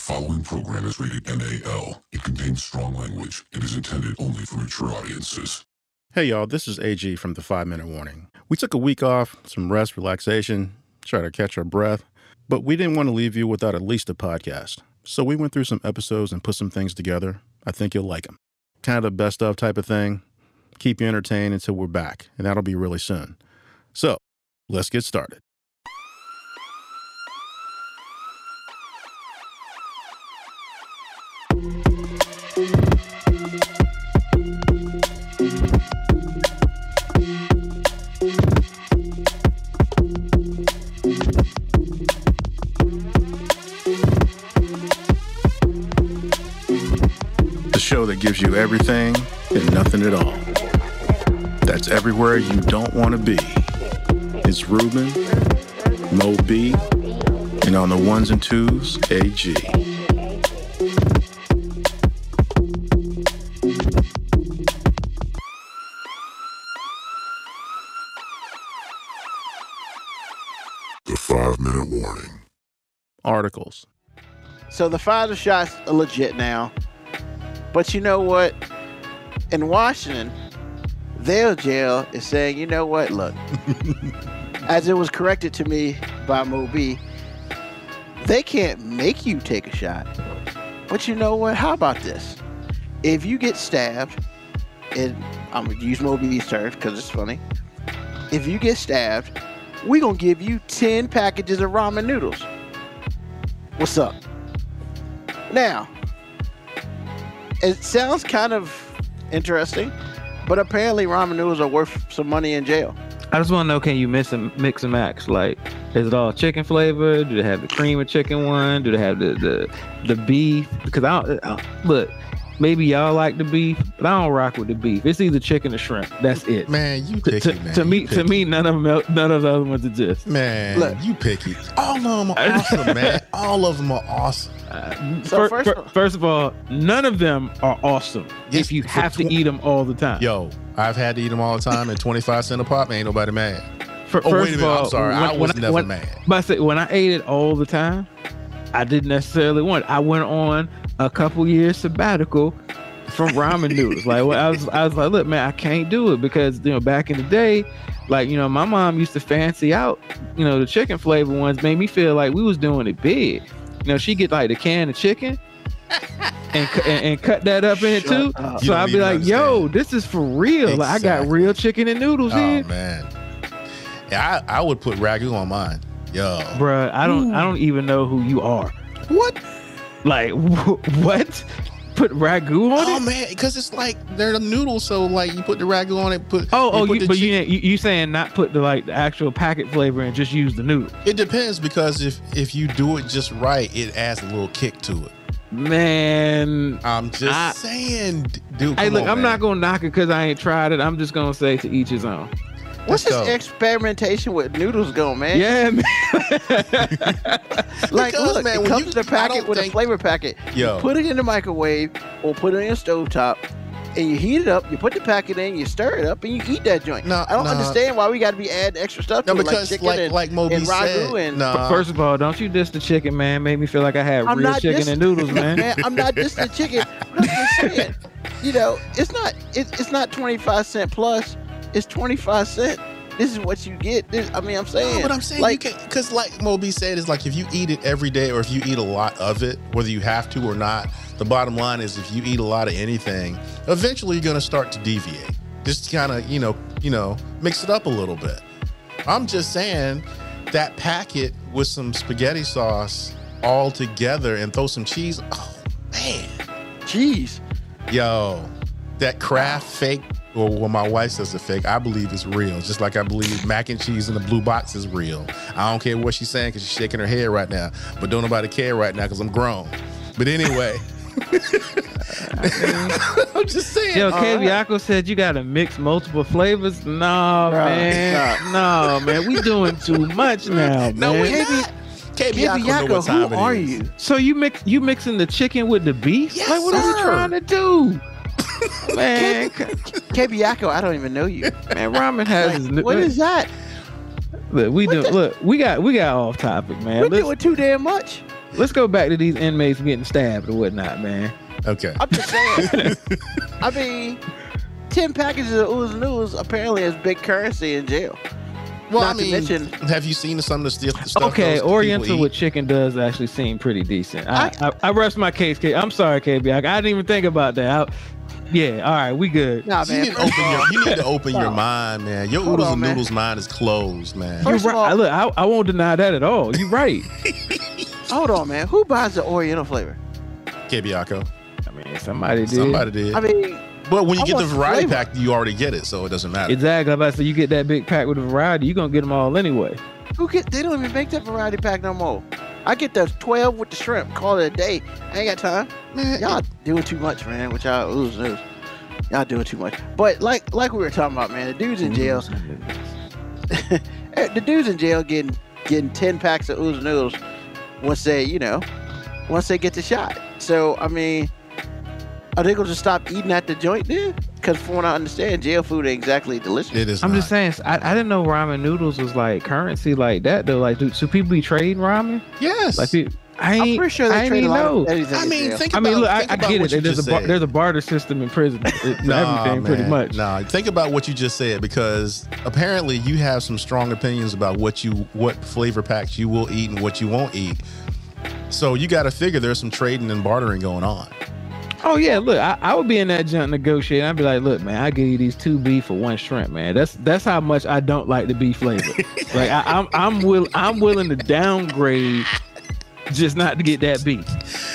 following program is rated NAL. It contains strong language and is intended only for mature audiences. Hey y'all, this is AG from the 5 Minute Warning. We took a week off, some rest, relaxation, try to catch our breath, but we didn't want to leave you without at least a podcast. So we went through some episodes and put some things together. I think you'll like them. Kind of the best of type of thing. Keep you entertained until we're back, and that'll be really soon. So, let's get started. Show that gives you everything and nothing at all. That's everywhere you don't want to be. It's Ruben, Mo B, and on the ones and twos, AG. The five minute warning. Articles. So the Pfizer shots are legit now. But you know what? In Washington, their jail is saying, you know what? Look, as it was corrected to me by Moby, they can't make you take a shot. But you know what? How about this? If you get stabbed, and I'm gonna use Moby's terms because it's funny. If you get stabbed, we're gonna give you 10 packages of ramen noodles. What's up? Now, it sounds kind of interesting, but apparently ramen noodles are worth some money in jail. I just want to know: Can you mix and mix and match? Like, is it all chicken flavor? Do they have the cream of chicken one? Do they have the the, the beef? Because I, I look, maybe y'all like the beef, but I don't rock with the beef. It's either chicken or shrimp. That's it. Man, you To, picky, to, man. to me, You to me, none of them, none of the other ones exist. man, Look. you picky. All of them are awesome, man. All of them are awesome. Uh, So fir- first of all- first of all, none of them are awesome. Yes, if you for have to eat them all the time. Yo, I've had to eat them all the time, and twenty five cent a pop. Ain't nobody mad. Fir- Oh, first wait a of minute. all, I'm sorry. I when- was when never when- mad. But I say when I ate it all the time, I didn't necessarily want. It. I went on a couple years sabbatical from ramen noodles. Like when I was, I was like, look, man, I can't do it because you know back in the day, like you know, my mom used to fancy out, you know, the chicken flavor ones made me feel like we was doing it big. You know, she get like the can of chicken. And, and and cut that up in it too. Up. So I'd be even like, "Yo, this is for real. Like I got real chicken and noodles here. Oh here, man, yeah, I, I would put ragu on mine. Yo, Bruh, I don't, I don't even know who you are. what? Like wh- what? Put ragu on Oh it? Oh man, because it's like they're the noodles, so like you put the ragu on it. Put Oh, oh, put you, but you, you you saying not put the like the actual packet flavor and just use the noodle? It depends because if if you do it just right, it adds a little kick to it. Man, I'm just I- saying, dude. hey, look, on, I'm man. not gonna knock it because I ain't tried it. I'm just gonna say to each his own. What's this experimentation with noodles going, man? Yeah, man. Like, Because, look, man, it when comes you- in a I packet don't with a flavor packet. Yo. You put it in the microwave or put it in a stovetop, and you heat it up. You put the packet in, you stir it up, and you eat that joint. No, I don't no. understand why we got to be adding extra stuff No, to it, like because chicken like and, like Moby and ragu said, and. nah. First of all, don't you diss the chicken, man. Made me feel like I had I'm real chicken dis- and noodles, man. I'm not dissing the chicken. I'm just saying, you know, it's not it, it's not 25 cent plus. It's 25 cent. This is what you get. This, I mean, I'm saying. No, but I'm saying like, you because like Moby said, is like if you eat it every day or if you eat a lot of it, whether you have to or not. The bottom line is if you eat a lot of anything, eventually you're gonna start to deviate. Just kind of you know you know mix it up a little bit. I'm just saying that packet with some spaghetti sauce all together and throw some cheese. Oh man, Jeez. yo, that craft fake. Or what my wife says is fake, I believe is real. Just like I believe mac and cheese in the blue box is real. I don't care what she's saying because she's shaking her head right now. But don't nobody care right now because I'm grown. But anyway, I'm just saying. Yo, All KB right. Said you gotta mix multiple flavors. No, Bruh, man. No, man. We doing too much now, no, man. we're not. KB Yako know what time who it are is. you? So you mix you mixing the chicken with the beef? Yes, like what are we trying to do? Man, KB I don't even know you. man, ramen has his Like, what is that? look, we do look, we got we got off topic, man. We're Let's- doing too damn much. let's go back to these inmates getting stabbed or whatnot, man. Okay. I'm just saying. I mean, ten packages of ooze noodles apparently is big currency in jail. Well, Not I to mean, mention- have you seen some of the stuff? stuff Okay, those Oriental eat? with chicken does actually seem pretty decent. I, I- I, I rest my case. K. I'm sorry, KB. I, I didn't even think about that. I, yeah, all right, we good. Nah, You need to open your, you need to open your mind, man. Your Hold oodles on, and man. noodles mind is closed, man. First You're of right. all- Look, I, I won't deny that at all. You're right. Hold on, man. Who buys the Oriental flavor? Kebiako. I mean, somebody did. Somebody did. I mean, but when you I get the want variety flavor. pack, you already get it, so it doesn't matter. Exactly. Like I said, you get that big pack with a variety, you're gonna get them all anyway. who get? They don't even make that variety pack no more. I get the twelve with the shrimp. Call it a day. I ain't got time. Man, Y'all doing too much, man. With y'all ooze noodles. Y'all doing too much. But like like we were talking about, man, the dudes in jail, eh, the dudes in jail getting getting ten packs of ooze noodles once they, you know, once they get the shot. So I mean, are they gonna just stop eating at the joint then? Because from what I understand, jail food ain't exactly delicious. it is. I'm not. just saying, I, I didn't know ramen noodles was like currency like that though. Like, do, so people be trading ramen? Yes. Like, pe- I I'm ain't, pretty sure I they ain't trade a even lot know. of anything. I in mean, jail. think I about, mean, look, I, I get what it. you There's a just bar, said. there's a barter system in prison for Nah, everything, pretty man. much. Nah, think about what you just said because apparently you have some strong opinions about what you what flavor packs you will eat and what you won't eat. So you got to figure there's some trading and bartering going on. Oh yeah, look, I, I would be in that junk negotiating. I'd be like, look, man, I give you these two beef for one shrimp, man. That's that's how much I don't like the beef flavor. like I, I'm I'm will I'm willing to downgrade just not to get that beef.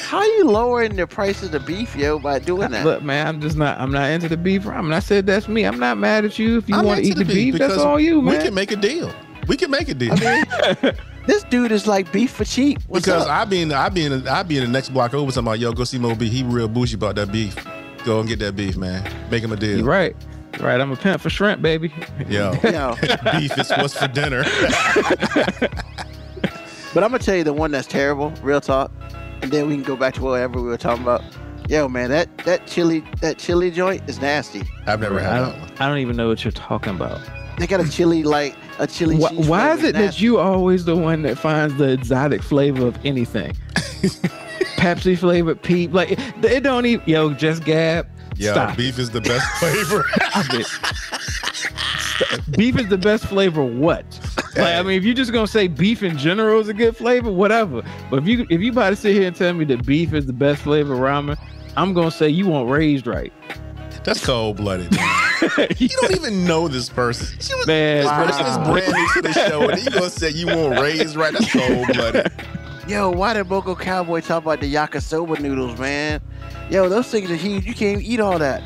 How are you lowering the price of the beef, yo, by doing that? Look, man, I'm just not I'm not into the beef ramen. I said that's me. I'm not mad at you if you want to eat the beef. That's because all you, We can make a deal. We can make a deal. This dude is like beef for cheap. What's because up? I be in I be in I be in the next block over talking about yo go see Mo B. He real bougie about that beef. Go and get that beef, man. Make him a deal. You're right. Right. I'm a pimp for shrimp, baby. Yo, Yo, beef is what's for dinner. but I'm gonna tell you the one that's terrible, real talk, and then we can go back to whatever we were talking about. Yo, man, that that chili that chili joint is nasty. I've never I had that don't one. I don't even know what you're talking about. They got a chili like a chili. Why, cheese why is flavor. it that you always the one that finds the exotic flavor of anything? Pepsi flavored peep, like it, it don't even. Yo, just gab. Yo, Stop. beef is the best flavor. Stop it. Beef is the best flavor. What? Like I mean, if you're just gonna say beef in general is a good flavor, whatever. But if you if you about to sit here and tell me that beef is the best flavor ramen, I'm gonna say you weren't raised right. That's cold blooded. You don't even know this person. She was, Man, this Wow. person is brand new to the show, and you gonna say you weren't raised right? That's cold blooded. Yo, why did Boko Cowboy talk about the yakisoba noodles, man? Yo, those things are huge. You can't even eat all that.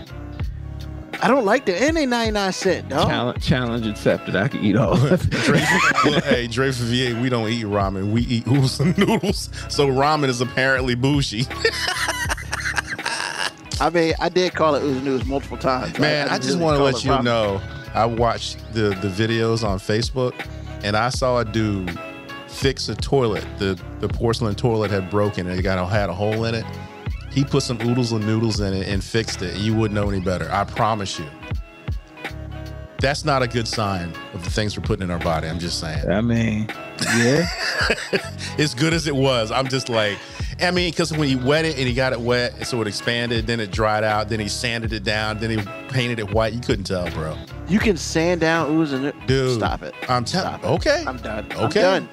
I don't like them. And they 99 cent, dog. challenge, challenge accepted. I can eat all of it. Dre, well, hey, Dre for VA, we don't eat ramen. We eat oodles and noodles. So ramen is apparently bougie. I mean, I did call it ooze News multiple times. Man, I, didn't just really want to let you know. I watched the the videos on Facebook, and I saw a dude fix a toilet. the The porcelain toilet had broken, and it got a, had a hole in it. He put some oodles and noodles in it and fixed it. You wouldn't know any better. I promise you. That's not a good sign of the things we're putting in our body. I'm just saying. I mean, yeah. as good as it was, I'm just like, I mean, because when he wet it and he got it wet, so it expanded, then it dried out, then he sanded it down, then he painted it white. You couldn't tell, bro. You can sand down ooze and Dude, Stop it. I'm telling. it. Okay, I'm done. Okay. I'm Okay. done.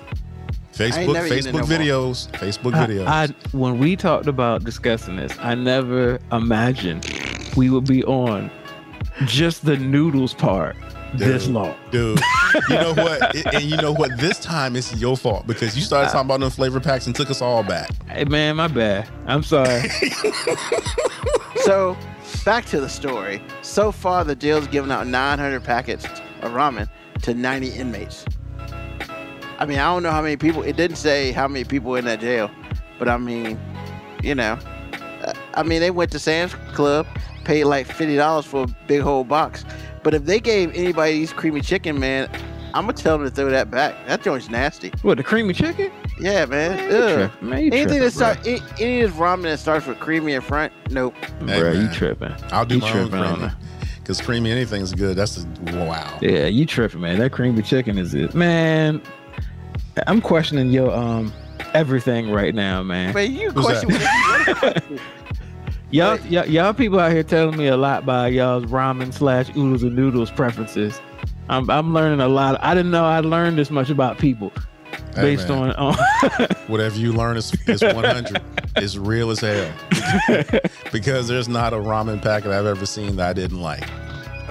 Facebook, never eating it Facebook videos, Facebook I- videos. I, when we talked about discussing this, I never imagined we would be on just the noodles part this long. Dude, you know what? It- and you know what? This time it's your fault because you started talking about them flavor packs and took us all back. Hey man, my bad. I'm sorry. So, back to the story. So far, the jail's given out 900 packets of ramen to 90 inmates. I mean, I don't know how many people. It didn't say how many people in that jail, but I mean, you know, uh, I mean, they went to Sam's Club, paid like fifty dollars for a big whole box. But if they gave anybody these creamy chicken, man, I'm gonna tell them to throw that back. That joint's nasty. what the creamy chicken? Yeah, man. Man, Ugh. tripping, man. Anything tripping, that starts, any, any of this ramen that starts with creamy in front, nope. bro. Hey, Bro, you man. tripping? I'll do You my tripping on creamy that. because creamy anything's good. That's a wow. Yeah, you tripping, man. That creamy chicken is it, man. I'm questioning your um everything right now, man. Man, you Who's question Y'all, Right. y'all, y'all people out here telling me a lot by y'all's ramen slash oodles and noodles preferences. I'm, I'm learning a lot. I didn't know I learned this much about people based man, on, on whatever you learn is, is 100. it's real as hell. because there's not a ramen packet I've ever seen that I didn't like.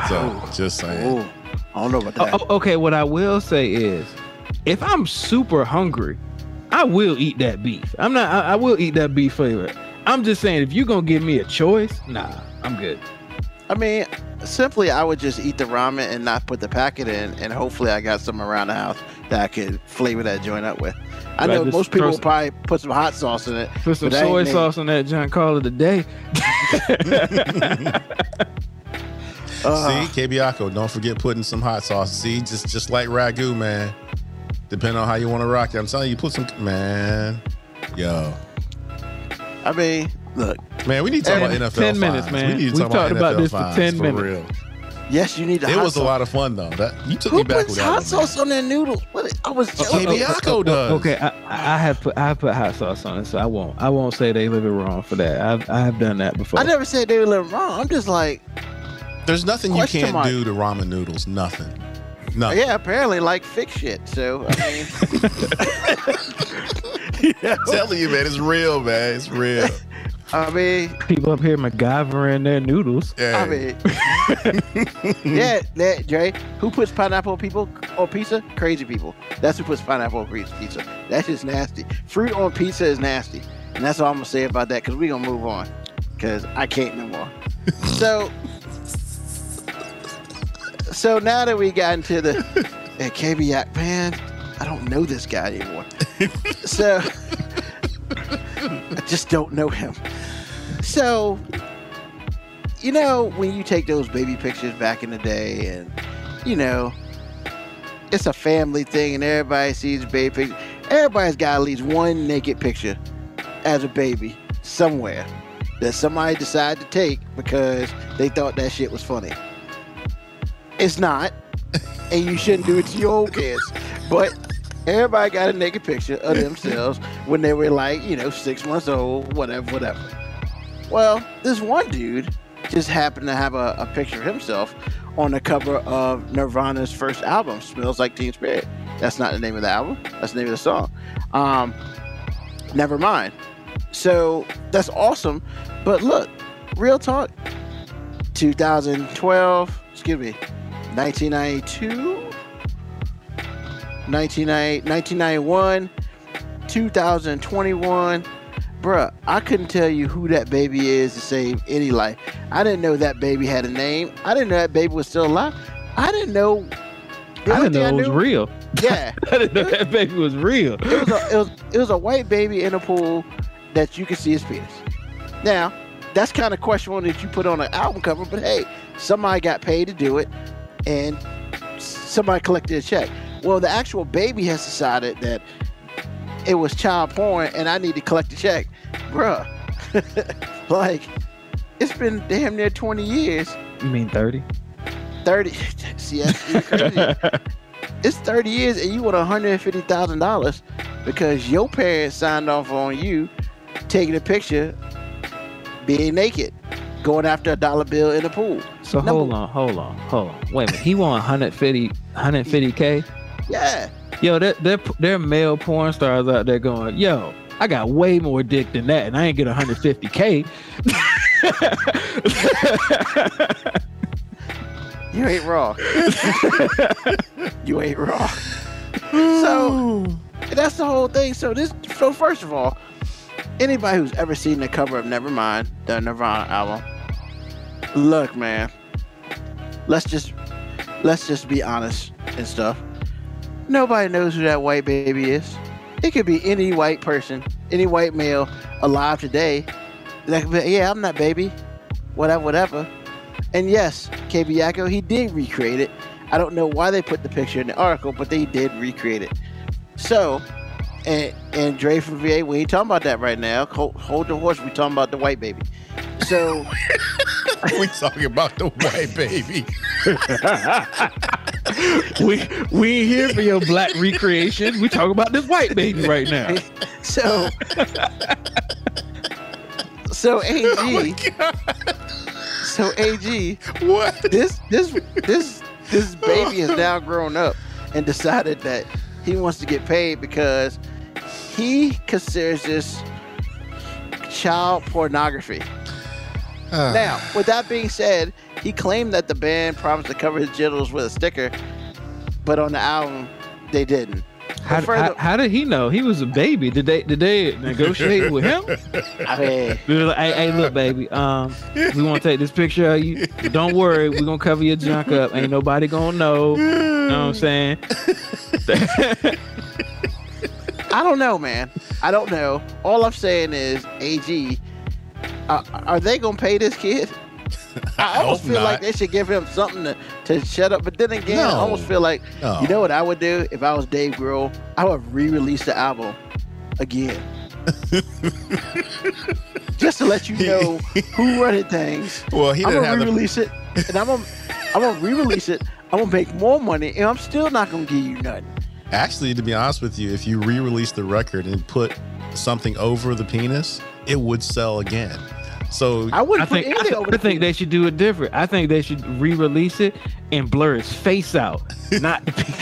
So oh. just saying. Oh, I don't know about Oh, that. oh, okay, what I will say is, if I'm super hungry, I will eat that beef. I'm not. I, I will eat that beef flavor. I'm just saying, if you're gonna give me a choice, nah, I'm good. I mean, simply, I would just eat the ramen and not put the packet in, and hopefully, I got some around the house that I could flavor that joint up with. I Right, know just most people will some- probably put some hot sauce in it. Put some But that soy sauce on that junk. Call it a day. Uh, See, Kebiako, don't forget putting some hot sauce. See, just just like ragu, man. Depending on how you want to rock it. I'm telling you, put some man. Yo. I mean, look, Man, we need to talk about NFL 10 minutes, fines. man. We need to We talk about talked about NFL this for fines 10 for minutes. real. yes, you need to. It hot was a lot of fun though. That you took Who me back puts with that. hot one, man. sauce on their noodles? What? I was Oh, joking. KB Yako does. Okay, I, I have put I have put hot sauce on it, so I won't I won't say they live it wrong for that. I've I have done that before. I never said they live living wrong. I'm just like, There's nothing you can't mark. do to ramen noodles. Nothing. Nothing. yeah, apparently like fix shit. So I mean, I'm telling you, man, it's real, man. It's real. I mean, People up here MacGyvering their noodles. Yeah. I mean, yeah, that Dre. Who puts pineapple on people on pizza? Crazy people. That's who puts pineapple on pizza. That's just nasty. Fruit on pizza is nasty, and that's all I'm gonna say about that. Cause we're gonna move on. Cause I can't no more. so, so now that we got into the hey, KB Yak, man, I don't know this guy anymore. so, I just don't know him. So, you know, when you take those baby pictures back in the day, and you know, it's a family thing, and everybody sees baby pictures. Everybody's got at least one naked picture as a baby somewhere that somebody decided to take because they thought that shit was funny. It's not, and you shouldn't do it to your own kids. But everybody got a naked picture of themselves when they were like, you know, six months old, whatever, whatever. Well, this one dude just happened to have a, a picture of himself on the cover of Nirvana's first album, Smells Like Teen Spirit. That's not the name of the album. That's the name of the song. Um, never mind. So that's awesome. But look, real talk. 2012, excuse me, 1992, 1991, 2021. Bruh, I couldn't tell you who that baby is to save any life. I didn't know that baby had a name. I didn't know that baby was still alive. I didn't know. I didn't know it was real. Yeah, I didn't know that baby was real. it was a it was it was a white baby in a pool that you could see his penis. Now, that's kind of questionable that you put on an album cover, but hey, somebody got paid to do it, and somebody collected a check. Well, the actual baby has decided that it was child porn, and I need to collect a check, bruh. like, it's been damn near twenty years, You mean thirty? thirty. see, that's even crazy. it's 30 years and you want $150,000 because your parents signed off on you taking a picture being naked, going after a dollar bill in a pool. So Number- hold on, hold on, hold on. Wait a minute. He want 150, 150k. Yeah. Yo, there, there, there are male porn stars out there going, yo, I got way more dick than that, and I ain't get 150k. You ain't wrong. you ain't wrong. So that's the whole thing. So this so first of all, anybody who's ever seen the cover of Nevermind, the Nirvana album, look, man. Let's just let's just be honest and stuff. Nobody knows who that white baby is. It could be any white person, any white male alive today. Be, yeah, I'm that baby. Whatever, whatever. And yes, KB Yako, he did recreate it. I don't know why they put the picture in the article, but they did recreate it. So, and and Dre from VA, we ain't talking about that right now. Hold, hold the horse. We talking about the white baby. So, we talking about the white baby. we we ain't here for your black recreation. We talk about this white baby right now. So, so AG, oh so AG, What? this this this this baby is now grown up and decided that he wants to get paid because he considers this child pornography. Ah. Now, with that being said, he claimed that the band promised to cover his genitals with a sticker, but on the album they didn't. How, further- how, how did he know he was a baby? Did they did they negotiate with him? I mean, They were like, hey, hey, look, baby. Um, we want to take this picture of you. Don't worry, we're gonna cover your junk up. Ain't nobody gonna know. You know what I'm saying? I don't know, man. I don't know. All I'm saying is, AG, uh, are they gonna pay this kid? I almost hope feel like they should give him something to, to shut up. But then again, I almost feel like No. you know what I would do if I was Dave Grohl? I would re-release the album again, just to let you know who running things. Well, he I'm didn't gonna have the. re-release it, and I'm gonna I'm gonna re-release it. I'm gonna make more money, and I'm still not gonna give you nothing. Actually, to be honest with you, if you re-release the record and put something over the penis, it would sell again. So I wouldn't I think I, anything th- over I think they should do it different. I think they should re-release it and blur his face out, not the pe-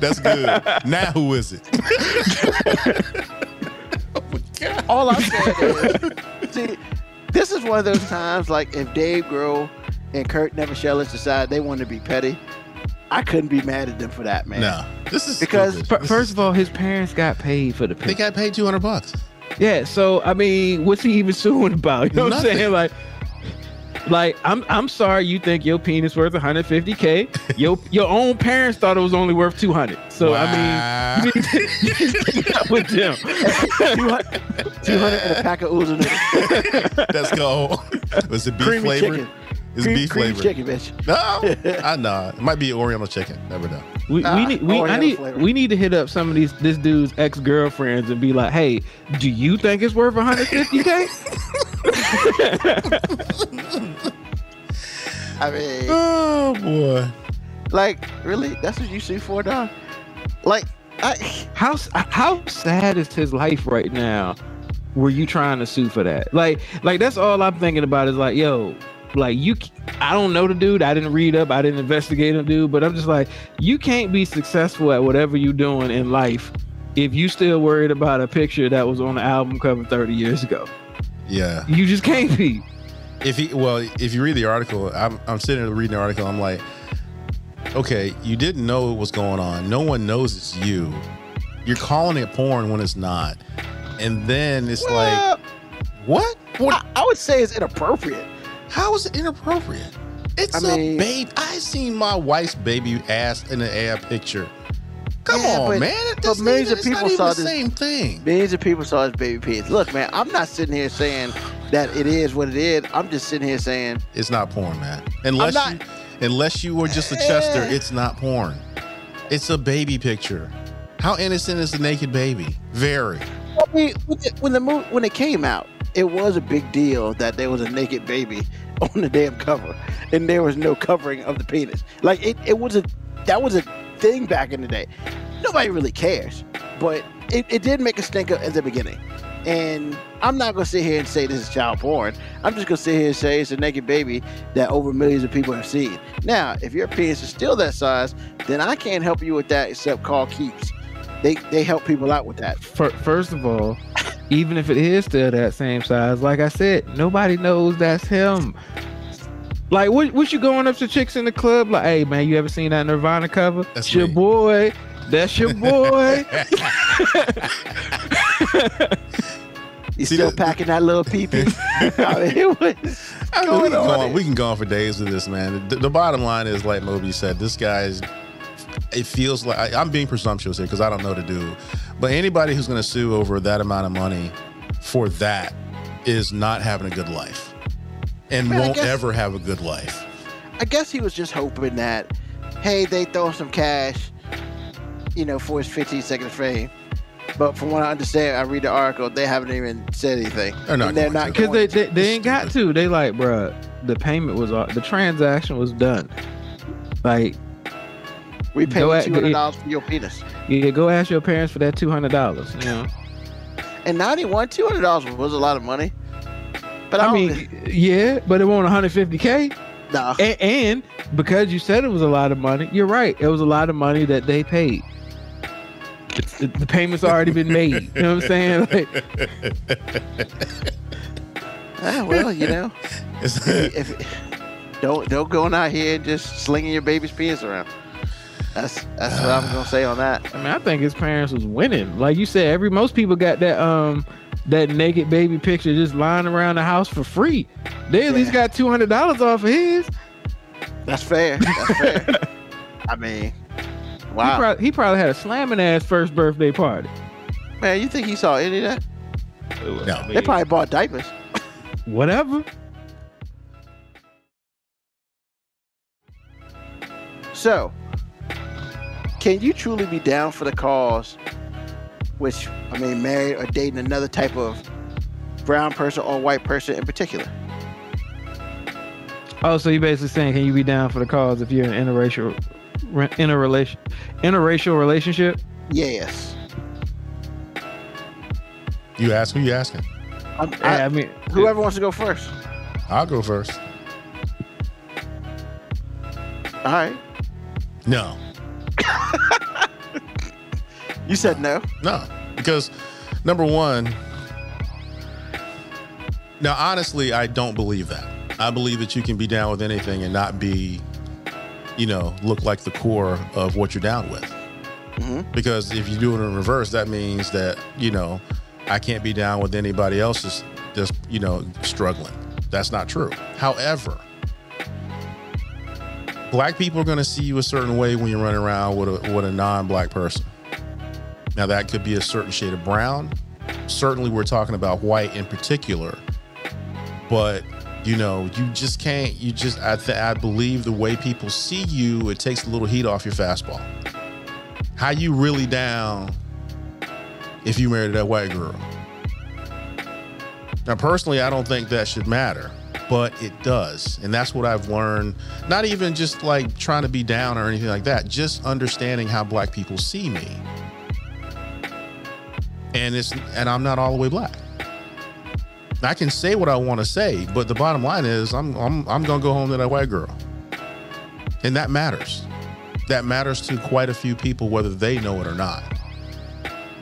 that's good. now who is it? oh my God. All I'm saying is, see, this is one of those times like if Dave Grohl and Kurt Novoselic decide they want to be petty, I couldn't be mad at them for that, man. No, this is Because stupid. Fir- This First is- of all, his parents got paid for the they picture. got paid two hundred bucks. Yeah, so I mean, what's he even suing about? You know what I'm saying? Like, like I'm I'm sorry you think your penis worth 150k. Your your own parents thought it was only worth 200. So I mean, you need to, you need to take it up with them. 200, 200 and a pack of oozing noodles. Let's go. Was it beef creamy flavored? chicken. Is Cream, beef creamy flavored? chicken, bitch. No, I know. It might be Oriental chicken. Never know. We, Ah, we need we, I Oreo need flavor. we need to hit up some of these this dude's ex girlfriends and be like, hey, do you think it's worth 150k? I mean, Oh boy. like, really? That's what you sue for, dog? Like, I, how s- how sad is his life right now? Were you trying to sue for that? Like like that's all I'm thinking about is like, yo, like you I don't know the dude. I didn't read up. I didn't investigate him, dude. But I'm just like, you can't be successful at whatever you're doing in life if you still worried about a picture that was on the album cover 30 years ago. Yeah. You just can't be. If he well, if you read the article, I'm I'm sitting there reading the article. I'm like, okay, you didn't know what was going on. No one knows it's you. You're calling it porn when it's not, and then it's well, like, what? What? I, I would say it's inappropriate. How is it inappropriate? It's I a mean- babe. I seen my wife's baby ass in the air picture. Come Yeah, on, but- man. It but millions of people saw the same thing. Millions of people saw his baby penis. Look, man, I'm not sitting here saying that it is what it is. I'm just sitting here saying It's not porn, man. Unless not- you, unless you were just a Chester, Eh. it's not porn. It's a baby picture. How innocent is the naked baby? Very. I mean, when the, when the movie when it came out, it was a big deal that there was a naked baby on the damn cover, and there was no covering of the penis. Like it, it was a that was a thing back in the day. Nobody really cares, but it, it did make a stink at the beginning. And I'm not gonna sit here and say this is child porn. I'm just gonna sit here and say it's a naked baby that over millions of people have seen. Now, if your penis is still that size, then I can't help you with that except call keeps. They they help people out with that. Fir- First of all, even if it is still that same size, like I said, nobody knows that's him. Like, what, what you going up to chicks in the club? Like, hey man, you ever seen that Nirvana cover? That's It's your me. boy. That's your boy. You See, still the- packing that little pee pee? I mean, it was I mean, we, going can go on. on, we can go on for days with this, man. The, the bottom line is, like Moby said, this guy's. It feels like I, I'm being presumptuous here because I don't know to do. but anybody who's going to sue over that amount of money for that is not having a good life, and Man, I won't guess- ever have a good life. I guess he was just hoping that, hey, they throw some cash, you know, for his 15 second fame. But from what I understand, I read the article, they haven't even said anything. They're not they're going not. Because they, to. they they ain't got to. They like, bruh, the payment was all the transaction was done. Like, we pay go two hundred dollars for your penis. yeah, go ask your parents for that two hundred dollars. You know, And ninety one, two hundred dollars was a lot of money. But I, I mean, yeah, but it won't one hundred fifty k. nah. And, and because you said it was a lot of money, you're right. It was a lot of money that they paid. It's, the, the payment's already been made. You know what I'm saying? Like, Ah, well, you know, if don't don't go out here and just slinging your baby's penis around. That's that's what I'm gonna say on that. I mean, I think his parents was winning. Like you said, every most people got that um that naked baby picture just lying around the house for free. They at least Yeah. got two hundred dollars off of his. That's fair. That's fair. I mean, He, wow, probably, he probably had a slamming ass first birthday party. man, you think he saw any of that? No. They probably bought diapers. whatever. So, can you truly be down for the cause? Which I mean, married or dating another type of brown person or white person in particular? Oh, so you're basically saying, can you be down for the cause if you're in an interracial, re- interrelation, interracial relationship? Yes. you ask who you asking? I, I, I mean, whoever wants to go first. I'll go first. All right. No, You said no. no, because number one. Now, honestly, I don't believe that. I believe that you can be down with anything and not be, you know, look like the core of what you're down with. hmm Because if you do it in reverse, that means that, you know, I can't be down with anybody else's just, you know, struggling. That's not true. However, black people are going to see you a certain way when you're running around with a, with a non black person. Now, that could be a certain shade of brown. Certainly, we're talking about white in particular. But, you know, you just can't, you just, I, th- I believe the way people see you, it takes a little heat off your fastball how you really down if you married that white girl? Now, personally, I don't think that should matter, but it does. And that's what I've learned. Not even just like trying to be down or anything like that, just understanding how black people see me. And it's and I'm not all the way black. I can say what I want to say, but the bottom line is I'm I'm I'm gonna go home to that white girl. And that matters that matters to quite a few people, whether they know it or not.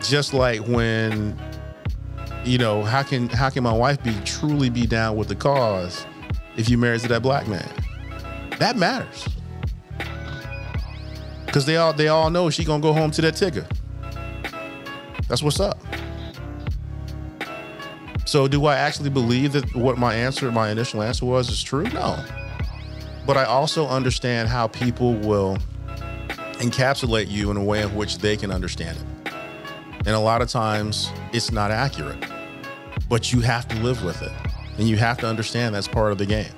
Just like when, you know, how can how can my wife be truly be down with the cause if you married to that black man? That matters. Cause they all they all know she gonna go home to that tigger. That's what's up. So do I actually believe that what my answer, my initial answer was is true? No. But I also understand how people will encapsulate you in a way in which they can understand it. And a lot of times it's not accurate, but you have to live with it. And you have to understand that's part of the game.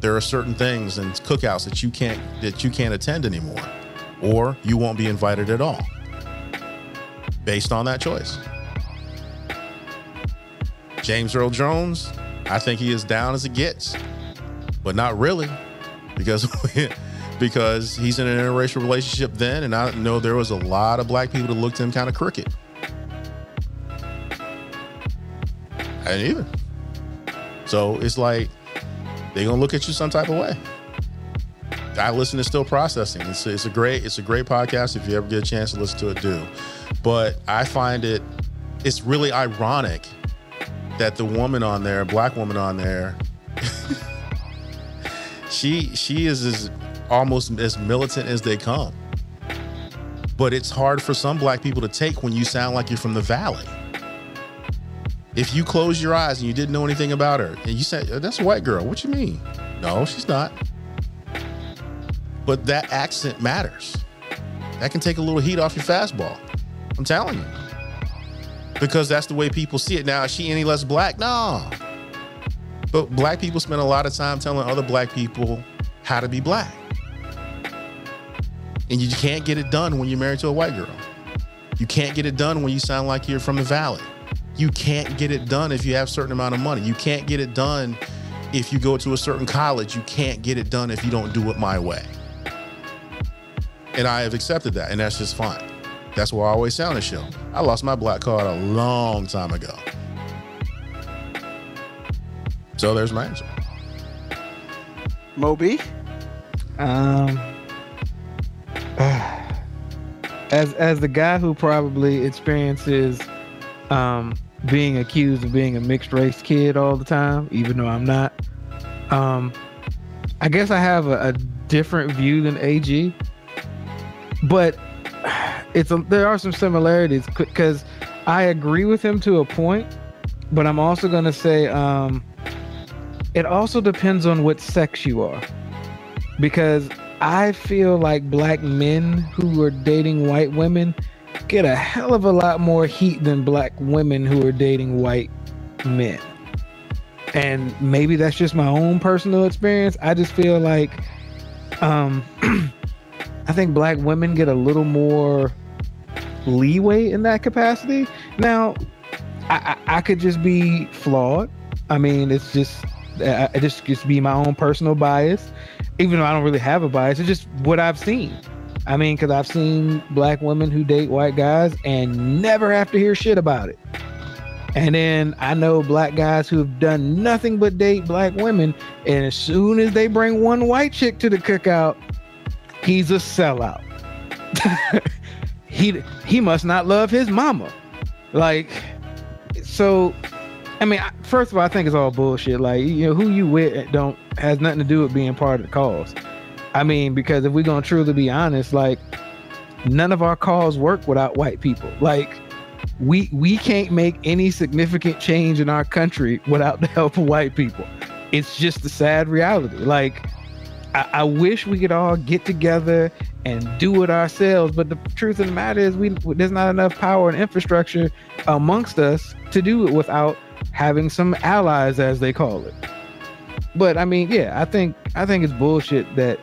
There are certain things and cookouts that you can't that you can't attend anymore or you won't be invited at all based on that choice. James Earl Jones, I think he is down as it gets, but not really because because he's in an interracial relationship then, and I know there was a lot of black people that looked at him kind of crooked. I didn't either. So it's like they're gonna look at you some type of way. I listen to Still Processing. It's, it's a great it's a great podcast. If you ever get a chance to listen to it, do. But I find it it's really ironic that the woman on there, black woman on there, she she is as almost as militant as they come. But it's hard for some black people to take when you sound like you're from the valley. If you close your eyes and you didn't know anything about her, and you say, "That's a white girl," what you mean? No, she's not. But that accent matters. That can take a little heat off your fastball. I'm telling you. Because that's the way people see it. Now, is she any less black? No. But black people spend a lot of time telling other black people how to be black. And you can't get it done when you're married to a white girl. You can't get it done when you sound like you're from the valley. You can't get it done if you have a certain amount of money. You can't get it done if you go to a certain college. You can't get it done if you don't do it my way. And I have accepted that, and that's just fine. That's why I always sound a show. I lost my black card a long time ago. So there's my answer. Moby. Um, as as the guy who probably experiences um, being accused of being a mixed race kid all the time, even though I'm not. Um, I guess I have a, a different view than AG, but it's a, there are some similarities because I agree with him to a point, but I'm also gonna say um, it also depends on what sex you are, because I feel like black men who are dating white women get a hell of a lot more heat than black women who are dating white men. And maybe that's just my own personal experience. I just feel like um I think black women get a little more leeway in that capacity. Now, I, I, I could just be flawed. I mean, it's just I, it just just be my own personal bias, even though I don't really have a bias. It's just what I've seen. I mean, because I've seen black women who date white guys and never have to hear shit about it. And then I know black guys who've done nothing but date black women, and as soon as they bring one white chick to the cookout, he's a sellout. he he must not love his mama. Like, so I mean, first of all, I think it's all bullshit. Like, you know, who you with don't has nothing to do with being part of the cause. I mean, because if we're gonna truly be honest, like, none of our cause work without white people. Like, we we can't make any significant change in our country without the help of white people. It's just the sad reality. Like, I, I wish we could all get together and do it ourselves, but the truth of the matter is, we there's not enough power and infrastructure amongst us to do it without having some allies, as they call it. But I mean, yeah, I think I think it's bullshit that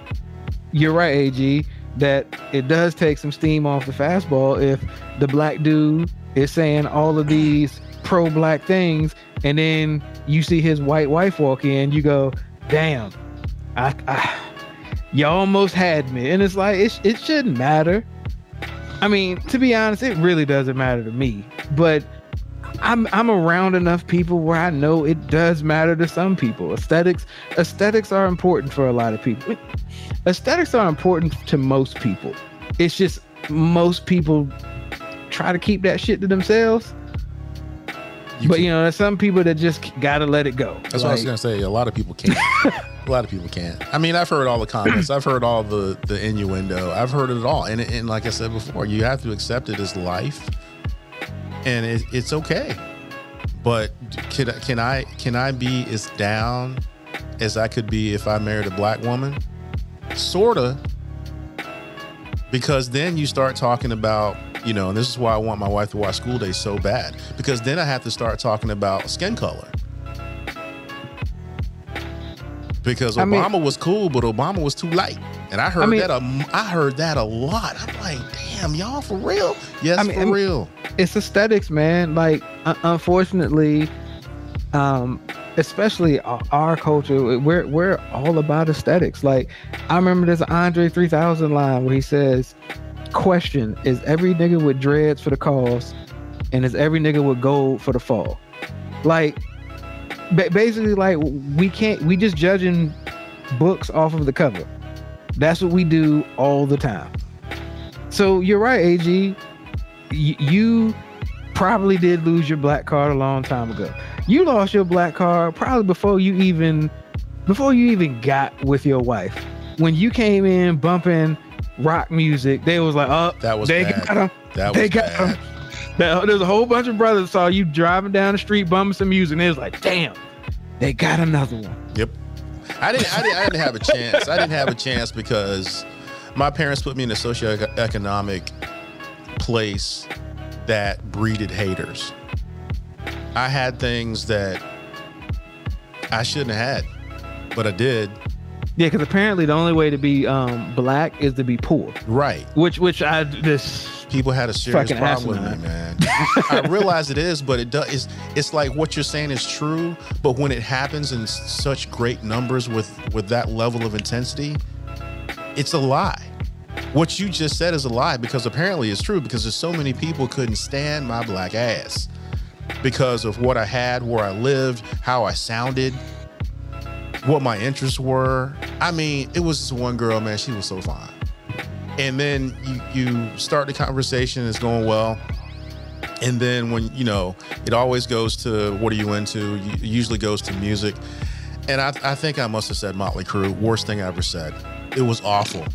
you're right, AG, that it does take some steam off the fastball if the black dude is saying all of these pro black things and then you see his white wife walk in, you go, damn, I, I you almost had me. And it's like it, it shouldn't matter. I mean, to be honest, it really doesn't matter to me. But I'm I'm around enough people where I know it does matter to some people. Aesthetics aesthetics are important for a lot of people. Aesthetics are important to most people. It's just most people try to keep that shit to themselves. You but can- you know, there's some people that just gotta let it go. That's what I was gonna say. A lot of people can't. a lot of people can't. I mean, I've heard all the comments. I've heard all the the innuendo. I've heard it all. And and like I said before, you have to accept it as life, and it, it's okay. But can I- can I can I be as down as I could be if I married a black woman? Sorta. Because then you start talking about, you know, and this is why I want my wife to watch School Daze so bad. Because then I have to start talking about skin color. Because I mean- Obama was cool, but Obama was too light, and I heard I mean- that a, I heard that a lot. I'm like, damn, y'all for real? Yes, I mean- for real. it's aesthetics, man. Like, un- unfortunately, um, especially our, our culture, we're we're all about aesthetics. Like, I remember there's an Andre 3000 line where he says, "Question: Is every nigga with dreads for the cause, and is every nigga with gold for the fall?" Like, basically, like we can't. We just judging books off of the cover. That's what we do all the time. So you're right, AG y- you probably did lose your black card a long time ago. You lost your black card probably before you even before you even got with your wife. When you came in bumping rock music, they was like, "Oh, That was they bad. got him." That They was got bad. There's a whole bunch of brothers saw you driving down the street bumming some music, and they was like, "Damn, they got another one." Yep. I didn't, I didn't. I didn't have a chance. I didn't have a chance because my parents put me in a socioeconomic place that breeded haters. I had things that I shouldn't have had, but I did. Yeah, because apparently the only way to be um, black is to be poor. Right. which which I this people had a serious Fucking problem with me, man. I realize it is, but it does. It's, it's like what you're saying is true, but when it happens in such great numbers with with that level of intensity, it's a lie. What you just said is a lie because apparently it's true because there's so many people couldn't stand my black ass because of what I had, where I lived, how I sounded, what my interests were. I mean, it was this one girl, man. She was so fine. And then you you start the conversation, it's going well. And then when you know, it always goes to what are you into? It usually goes to music. And I, I think I must have said Motley Crue. Worst thing I ever said. It was awful.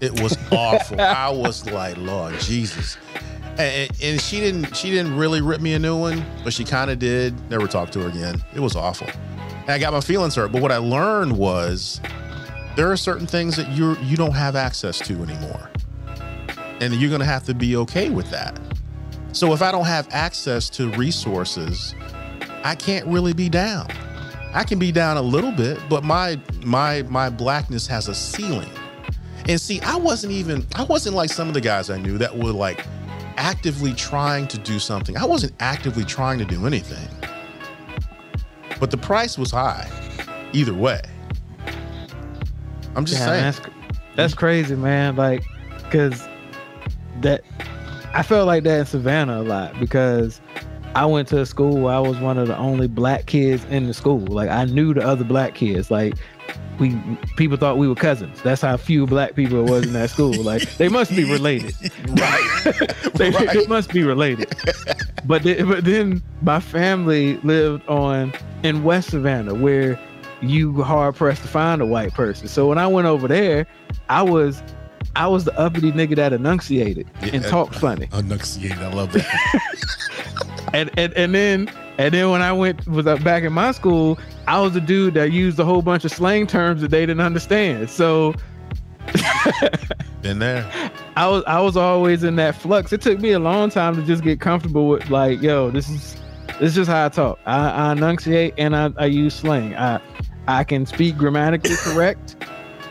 It was awful. I was like, Lord Jesus. And, and she didn't she didn't really rip me a new one, but she kind of did. Never talked to her again. It was awful. And I got my feelings hurt. But what I learned was there are certain things that you you don't have access to anymore. And you're gonna have to be okay with that. So if I don't have access to resources, I can't really be down. I can be down a little bit, but my my my blackness has a ceiling. And see, I wasn't even I wasn't like some of the guys I knew that were like actively trying to do something. I wasn't actively trying to do anything. But the price was high. Either way. I'm just Yeah, saying. that's that's crazy, man. Like, cause that I felt like that in Savannah a lot because I went to a school where I was one of the only black kids in the school. Like, I knew the other black kids. Like, we people thought we were cousins. That's how few black people it was in that school. Like, they must be related. right. they, Right. they must be related. but then, but then my family lived on in West Savannah, where you hard pressed to find a white person. So when I went over there, I was I was the uppity nigga that enunciated and talked funny. Enunciated. I love that. And and and then and then when I went was back in my school, I was the dude that used a whole bunch of slang terms that they didn't understand. So Been there. I was I was always in that flux. It took me a long time to just get comfortable with like, yo, this is this is just how I talk. I, I enunciate and I, I use slang. I I can speak grammatically correct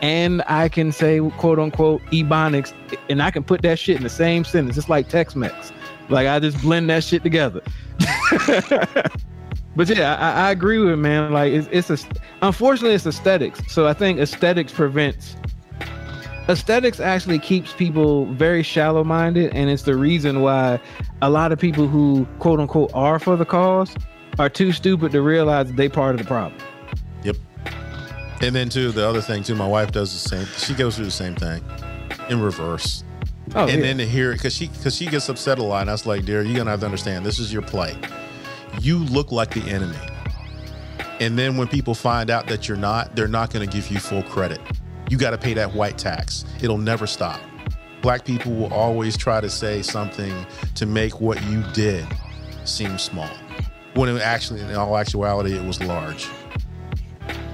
and I can say quote unquote ebonics and I can put that shit in the same sentence. It's like Tex-Mex. Like I just blend that shit together. but yeah, I, I agree with it, man. Like it's it's a unfortunately it's aesthetics. So I think aesthetics prevents aesthetics actually keeps people very shallow minded and it's the reason why a lot of people who quote unquote are for the cause are too stupid to realize they part of the problem. And then too, the other thing too, my wife does the same. She goes through the same thing in reverse. oh and yeah. then to hear it, because she because she gets upset a lot. And I was like, dear, you're gonna have to understand. This is your plight. You look like the enemy. And then when people find out that you're not, they're not gonna give you full credit. You got to pay that white tax. It'll never stop. Black people will always try to say something to make what you did seem small, when it actually, in all actuality, it was large.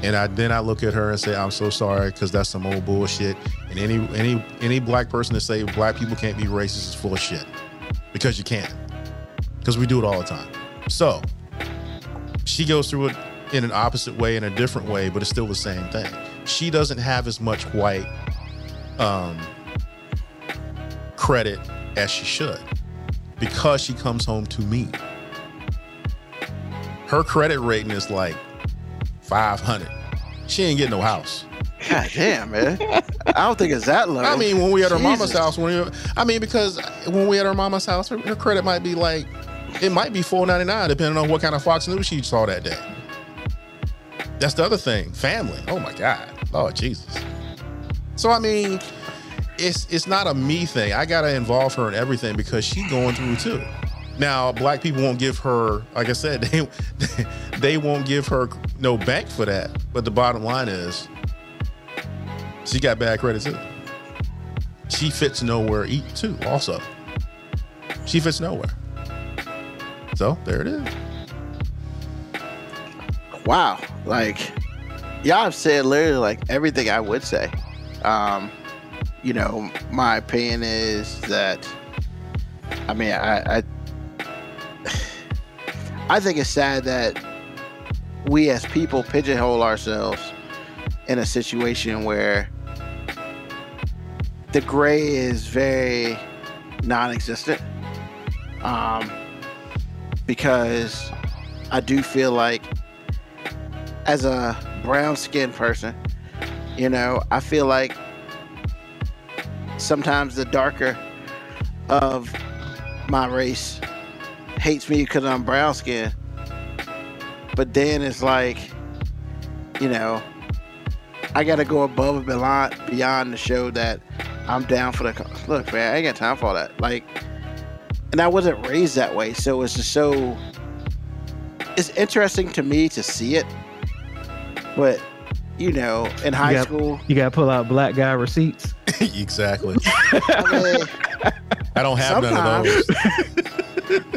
And I then I look at her and say, "I'm so sorry," because that's some old bullshit. And any any any black person to say black people can't be racist is full of shit, because you can't, because we do it all the time. So she goes through it in an opposite way, in a different way, but it's still the same thing. She doesn't have as much white um, credit as she should because she comes home to me. Her credit rating is like 500. She ain't getting no house. God damn, man. I don't think it's that low. I mean, when we at her mama's house, when we, I mean, because when we at her mama's house, her, her credit might be like, it might be 499 depending on what kind of Fox News she saw that day. That's the other thing. Family. Oh my God. Lord Jesus. So I mean, it's it's not a me thing. I gotta involve her in everything because she's going through too. Now, black people won't give her, like I said, they they won't give her no bank for that. But the bottom line is, she got bad credit too. She fits nowhere eat too. Also, she fits nowhere. So there it is. wow. Like, y'all have said literally like everything I would say. Um, you know, my opinion is that, I mean, I, I, I think it's sad that we as people pigeonhole ourselves in a situation where the gray is very non-existent. Um, because I do feel like as a brown skinned person, you know, I feel like sometimes the darker of my race hates me because I'm brown skinned. But then it's like, you know, I got to go above and beyond, beyond to show that I'm down for the. co- Look, man, I ain't got time for all that. Like, and I wasn't raised that way, so it's just so. It's interesting to me to see it, but you know, in high got- school, You gotta pull out black guy receipts. exactly. I mean, I don't have none of those.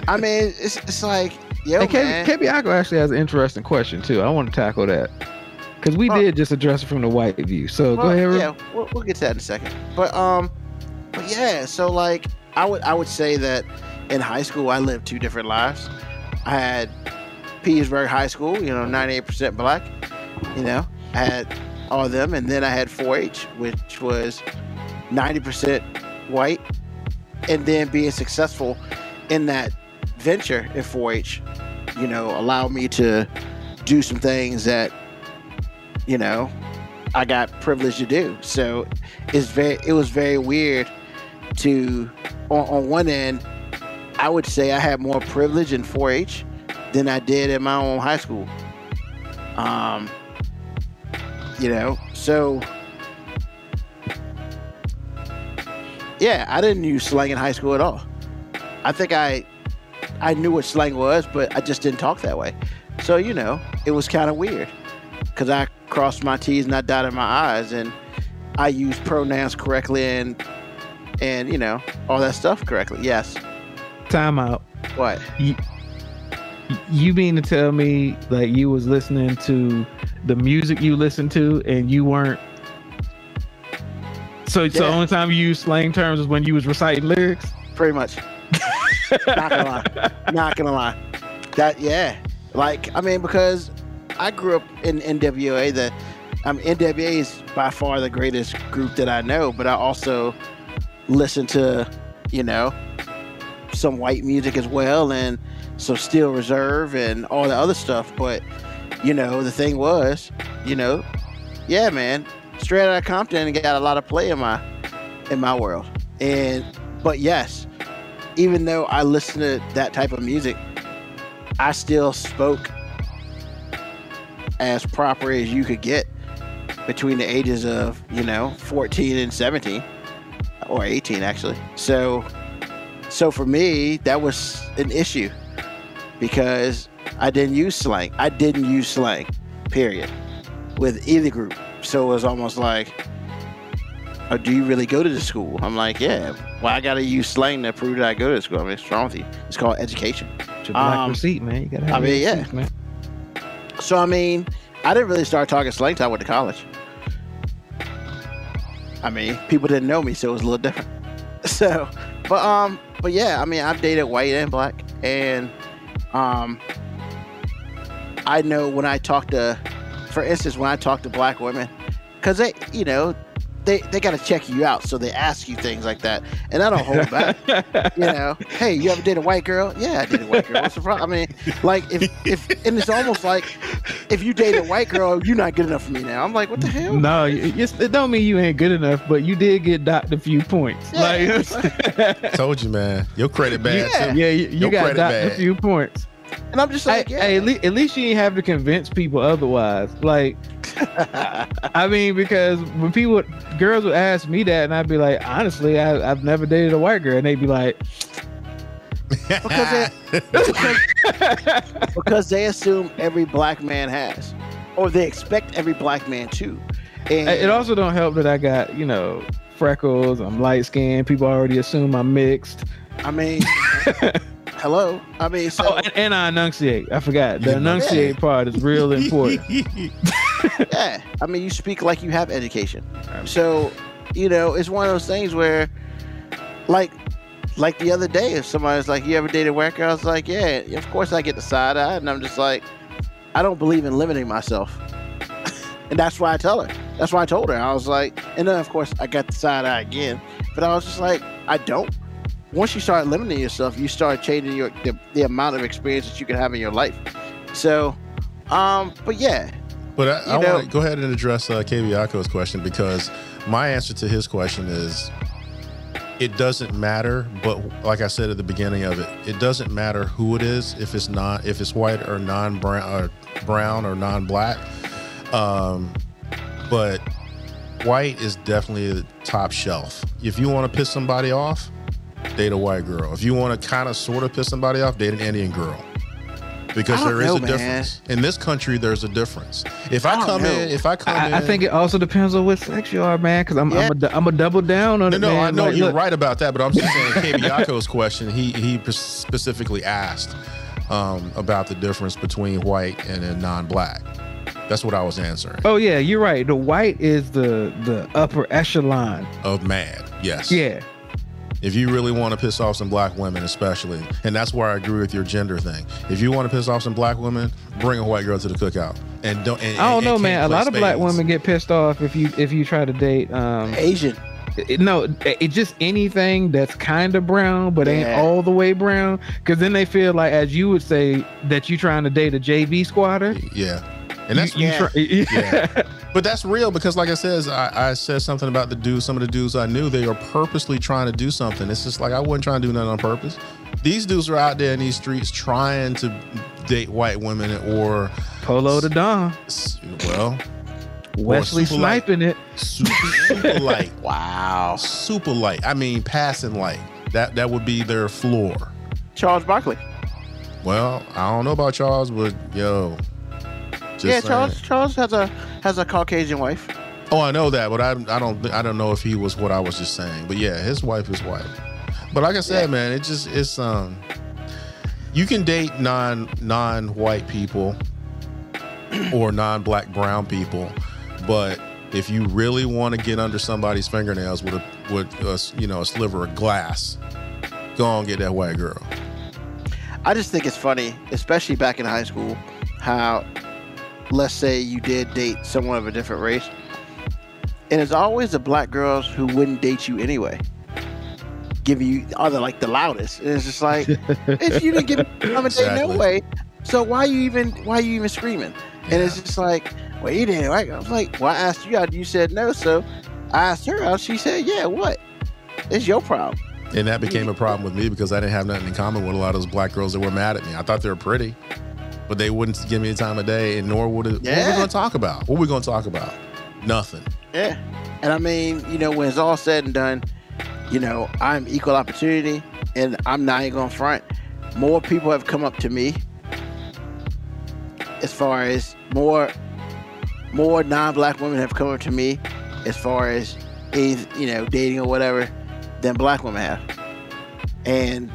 I mean, it's it's like, yo, Hey, man. K- actually has an interesting question too. I want to tackle that because we Well- did just address it from the white view. So go ahead. Yeah, we'll, we'll get to that in a second. But um, but yeah. So like, I would I would say that in high school I lived two different lives. I had Petersburg High School, you know, ninety eight percent black. You know, I had all of them, and then I had 4-H, which was ninety percent white, and then being successful in that venture in 4-H, you know, allowed me to do some things that, you know, I got privileged to do. So it's very it was very weird to on, on one end, I would say I had more privilege in 4-H than I did in my own high school. Um you know, so yeah, I didn't use slang in high school at all. I think I I knew what slang was, but I just didn't talk that way. So, you know, it was kind of weird because I crossed my T's and I dotted my I's and I used pronouns correctly and and you know all that stuff correctly. Yes. Time out. What? You, you mean to tell me like you was listening to the music you listened to and you weren't? So, so the only time you use slang terms is when you was reciting lyrics. Pretty much. Not gonna lie. Not gonna lie. That yeah. Like I mean because I grew up in NWA. The um, NWA is by far the greatest group that I know, but I also listen to you know some white music as well and some Steel Reserve and all the other stuff. But you know the thing was, you know, yeah, man, straight out of Compton got a lot of play in my in my world. And but yes, even though I listened to that type of music, I still spoke as proper as you could get between the ages of, you know, 14 and 17 or 18 actually. So so for me, that was an issue because I didn't use slang. I didn't use slang. Period. With either group. So it was almost like oh, do you really go to the school? I'm like, yeah. Well, I gotta use slang to prove that I go to school. I mean, it's wrong with you. It's called education. It's your black Um, receipt, man. You gotta have I mean, yeah. receipts, man. So I mean, I didn't really start talking slang till I went to college. I mean, people didn't know me, so it was a little different. So, but um, but yeah, I mean, I've dated white and black, and um, I know when I talk to, for instance, when I talk to black women, because they, you know, they they got to check you out, so they ask you things like that, and I don't hold back. you know, hey, you ever dated a white girl? Yeah, I dated a white girl. What's the problem? I mean, like if if and it's almost like if you date a white girl, you're not good enough for me now. I'm like, what the hell? No, it, it's- it don't mean you ain't good enough, but you did get docked a few points. Yeah. Like, Told you, man. Your credit bad Yeah. too. yeah, you, you got docked bad. a few points. And I'm just Hey, like, yeah. hey, at, least, at least you didn't have to convince people otherwise. Like, I mean, because when people, girls would ask me that, and I'd be like, honestly, I, I've never dated a white girl, and they'd be like, because, because they assume every black man has, or they expect every black man to. And it also don't help that I got, you know, freckles. I'm light skinned. People already assume I'm mixed. I mean, hello. I mean, so Oh, and, and I enunciate. I forgot the Yeah. enunciate part is real important. yeah. I mean, you speak like you have education. So, you know, it's one of those things where, like, like the other day, if somebody's like, "You ever dated a white girl?" I was like, "Yeah." Of course, I get the side eye, and I'm just like, I don't believe in limiting myself, and that's why I tell her. That's why I told her. I was like, and then of course I got the side eye again, but I was just like, I don't. Once you start limiting yourself, you start changing your the, the amount of experience that you can have in your life. So, um, but yeah, But I, I want to go ahead and address uh, Kaviako's question because my answer to his question is it doesn't matter. But like I said at the beginning of it, it doesn't matter who it is if it's not if it's white or non-brown or brown or non-black. Um, but white is definitely the top shelf. If you want to piss somebody off, date a white girl. If you want to kind of sort of piss somebody off, date an Indian girl. Because there is know, a man. difference. In this country, there's a difference. If I, I come know. in, if I come in, I, I think it also depends on what sex you are, man. Because I'm I'm, a, I'm a double down on no, it, no, man. I know Like, you're look, right about that, but I'm just saying Kabiako's question. He he specifically asked um, about the difference between white and a non-black. That's what I was answering. Oh yeah, you're right. The white is the the upper echelon. Of mad, yes. Yeah, If you really want to piss off some black women, especially, and that's where I agree with your gender thing. If you want to piss off some black women, bring a white girl to the cookout, and don't. And, I don't and- know, and man. A can't play lot of black women get pissed off if you if you try to date. Um, Asian. it- no, it just anything that's kind of brown but ain't all the way brown. Because then they feel like, as you would say, that you trying to date a JV squatter. Yeah, and that's you, you Yeah. try- Yeah. But that's real because, like I says, I, I said something about the dudes. Some of the dudes I knew, they are purposely trying to do something. It's just like I wasn't trying to do nothing on purpose. These dudes are out there in these streets trying to date white women or, Polo to Don, well, Wesley super light. sniping it. super, super light, Wow. super light. I mean, passing light. That that would be their floor. Charles Barkley. Well, I don't know about Charles, but yo, just yeah, saying. Charles. Charles has a has a Caucasian wife. Oh, I know that, but I, I don't I don't know if he was what I was just saying. But yeah, his wife is white. But like I said, Yeah. man, it just it's um you can date non non white people or non black brown people, but if you really want to get under somebody's fingernails with a with a, you know a sliver of glass, go on and get that white girl. I just think it's funny, especially back in high school, how let's say you did date someone of a different race, and it's always the black girls who wouldn't date you anyway. Give you are the like the loudest. And it's just like if you didn't give me of day no way. So why you even why are you even screaming? And it's just like, well, you didn't. Right? I was like, well, I asked you out, you said no. So I asked her out. She said, yeah. What? It's your problem. And that became a problem with me because I didn't have nothing in common with a lot of those black girls that were mad at me. I thought they were pretty, but they wouldn't give me the time of day, and nor would it. What are we going to talk about? What are we going to talk about? Nothing. Yeah. And I mean, you know, when it's all said and done, you know, I'm equal opportunity and I'm not even going to front. More people have come up to me as far as more more non-black women have come up to me as far as you know dating or whatever than black women have and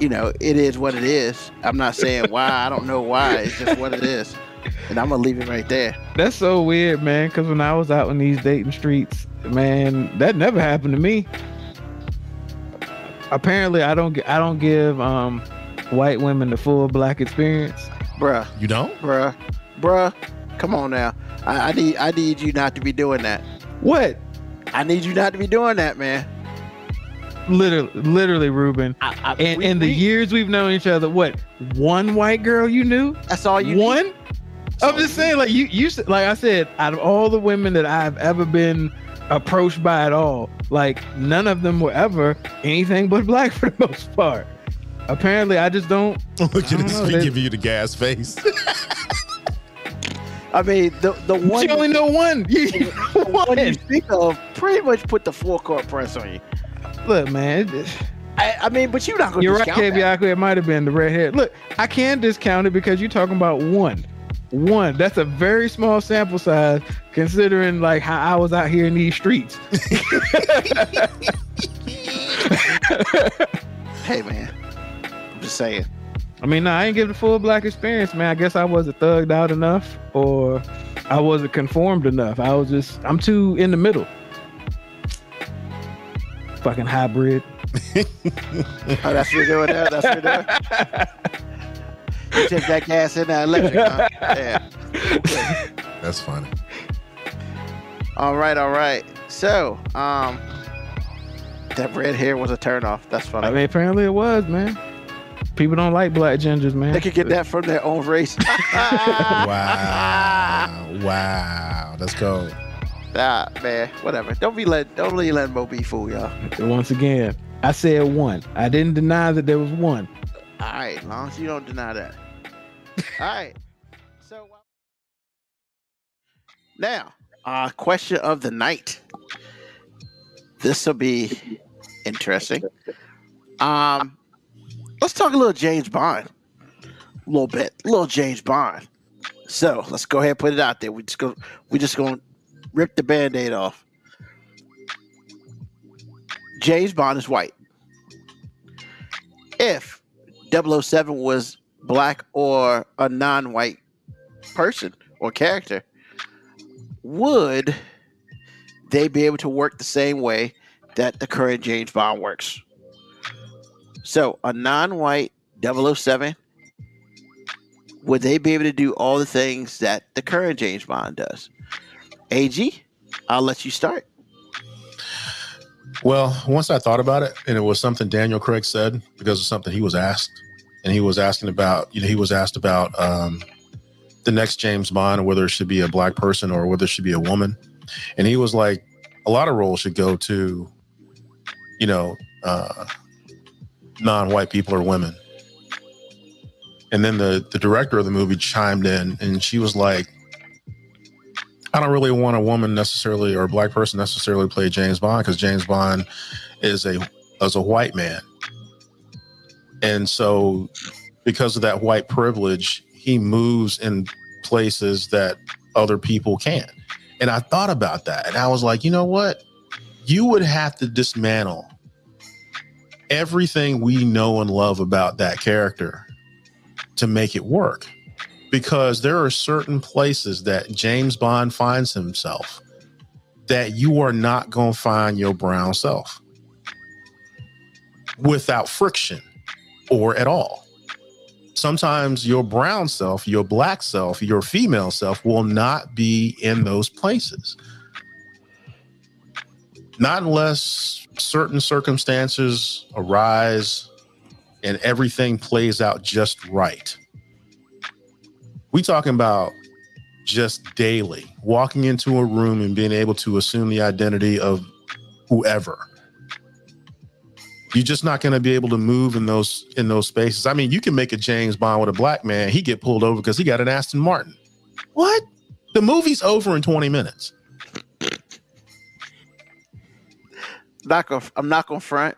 you know it is what it is i'm not saying why i don't know why it's just what it is and i'm gonna leave it right there That's so weird, man. Because when I was out in these dating streets, man, that never happened to me. Apparently, I don't. gi- I don't give um, white women the full black experience. bruh You don't? bruh, bruh. Come on now. I, I need I need you not to be doing that. What? I need you not to be doing that, man. Literally, literally, Ruben. I, I, And we- in the we- years we've known each other, what? One white girl you knew? that's all you need. One? I'm just saying, like you, you, like I said, out of all the women that I've ever been approached by at all, like none of them were ever anything but black for the most part. Apparently, I just don't. Look I at this. know, We give you the gas face. I mean, the the one you only know one. You, the one you one. speak of pretty much put the full court press on you. Look, man. I, I mean, but you're not gonna You're right, that. It might have been the red hair. Look, I can discount it because you're talking about one. One. That's a very small sample size considering like how I was out here in these streets. Hey, man. I'm just saying. I mean, nah, I ain't give the full black experience, man. I guess I wasn't thugged out enough or I wasn't conformed enough. I was just, I'm too in the middle. Fucking hybrid. Oh, that's what you're doing there. That's what you're doing. You took that gas in that electric, huh? Yeah. That's funny. All right, all right. So, um, that red hair was a turnoff. That's funny. I mean, apparently it was, man. People don't like black gingers, man. they could get that from their own race. Wow. wow. Let's go. Nah, man, whatever. Don't be let don't really let Mo be fool y'all. Once again, I said one. I didn't deny that there was one. All right, as long as you don't deny that. All right. So uh, now, uh, question of the night. This will be interesting. Um, let's talk a little James Bond. A little bit, a little James Bond. So let's go ahead and put it out there. We just go. We just gonna rip the band-aid off. James Bond is white. If 007 was black or a non-white person or character, would they be able to work the same way that the current James Bond works? So, a non-white 007 would they be able to do all the things that the current James Bond does? AG, I'll let you start. Well, once I thought about it, and it was something Daniel Craig said because of something he was asked, and he was asking about, you know, he was asked about um, the next James Bond, whether it should be a black person or whether it should be a woman, and he was like, a lot of roles should go to, you know, uh, non-white people or women. And then the the director of the movie chimed in, and she was like, I don't really want a woman necessarily or a black person necessarily play James Bond because James Bond is a as a white man. And so because of that white privilege, he moves in places that other people can't. And I thought about that and I was like, you know what? You would have to dismantle everything we know and love about that character to make it work because there are certain places that James Bond finds himself that you are not going to find your brown self without friction or at all. Sometimes your brown self, your black self, your female self will not be in those places. Not unless certain circumstances arise and everything plays out just right we talking about just daily walking into a room and being able to assume the identity of whoever. You're just not going to be able to move in those in those spaces. I mean you can make a james bond with a black man. He get pulled over because he got an aston martin. What? The movie's over in 20 minutes. Not gonna, I'm not going to front.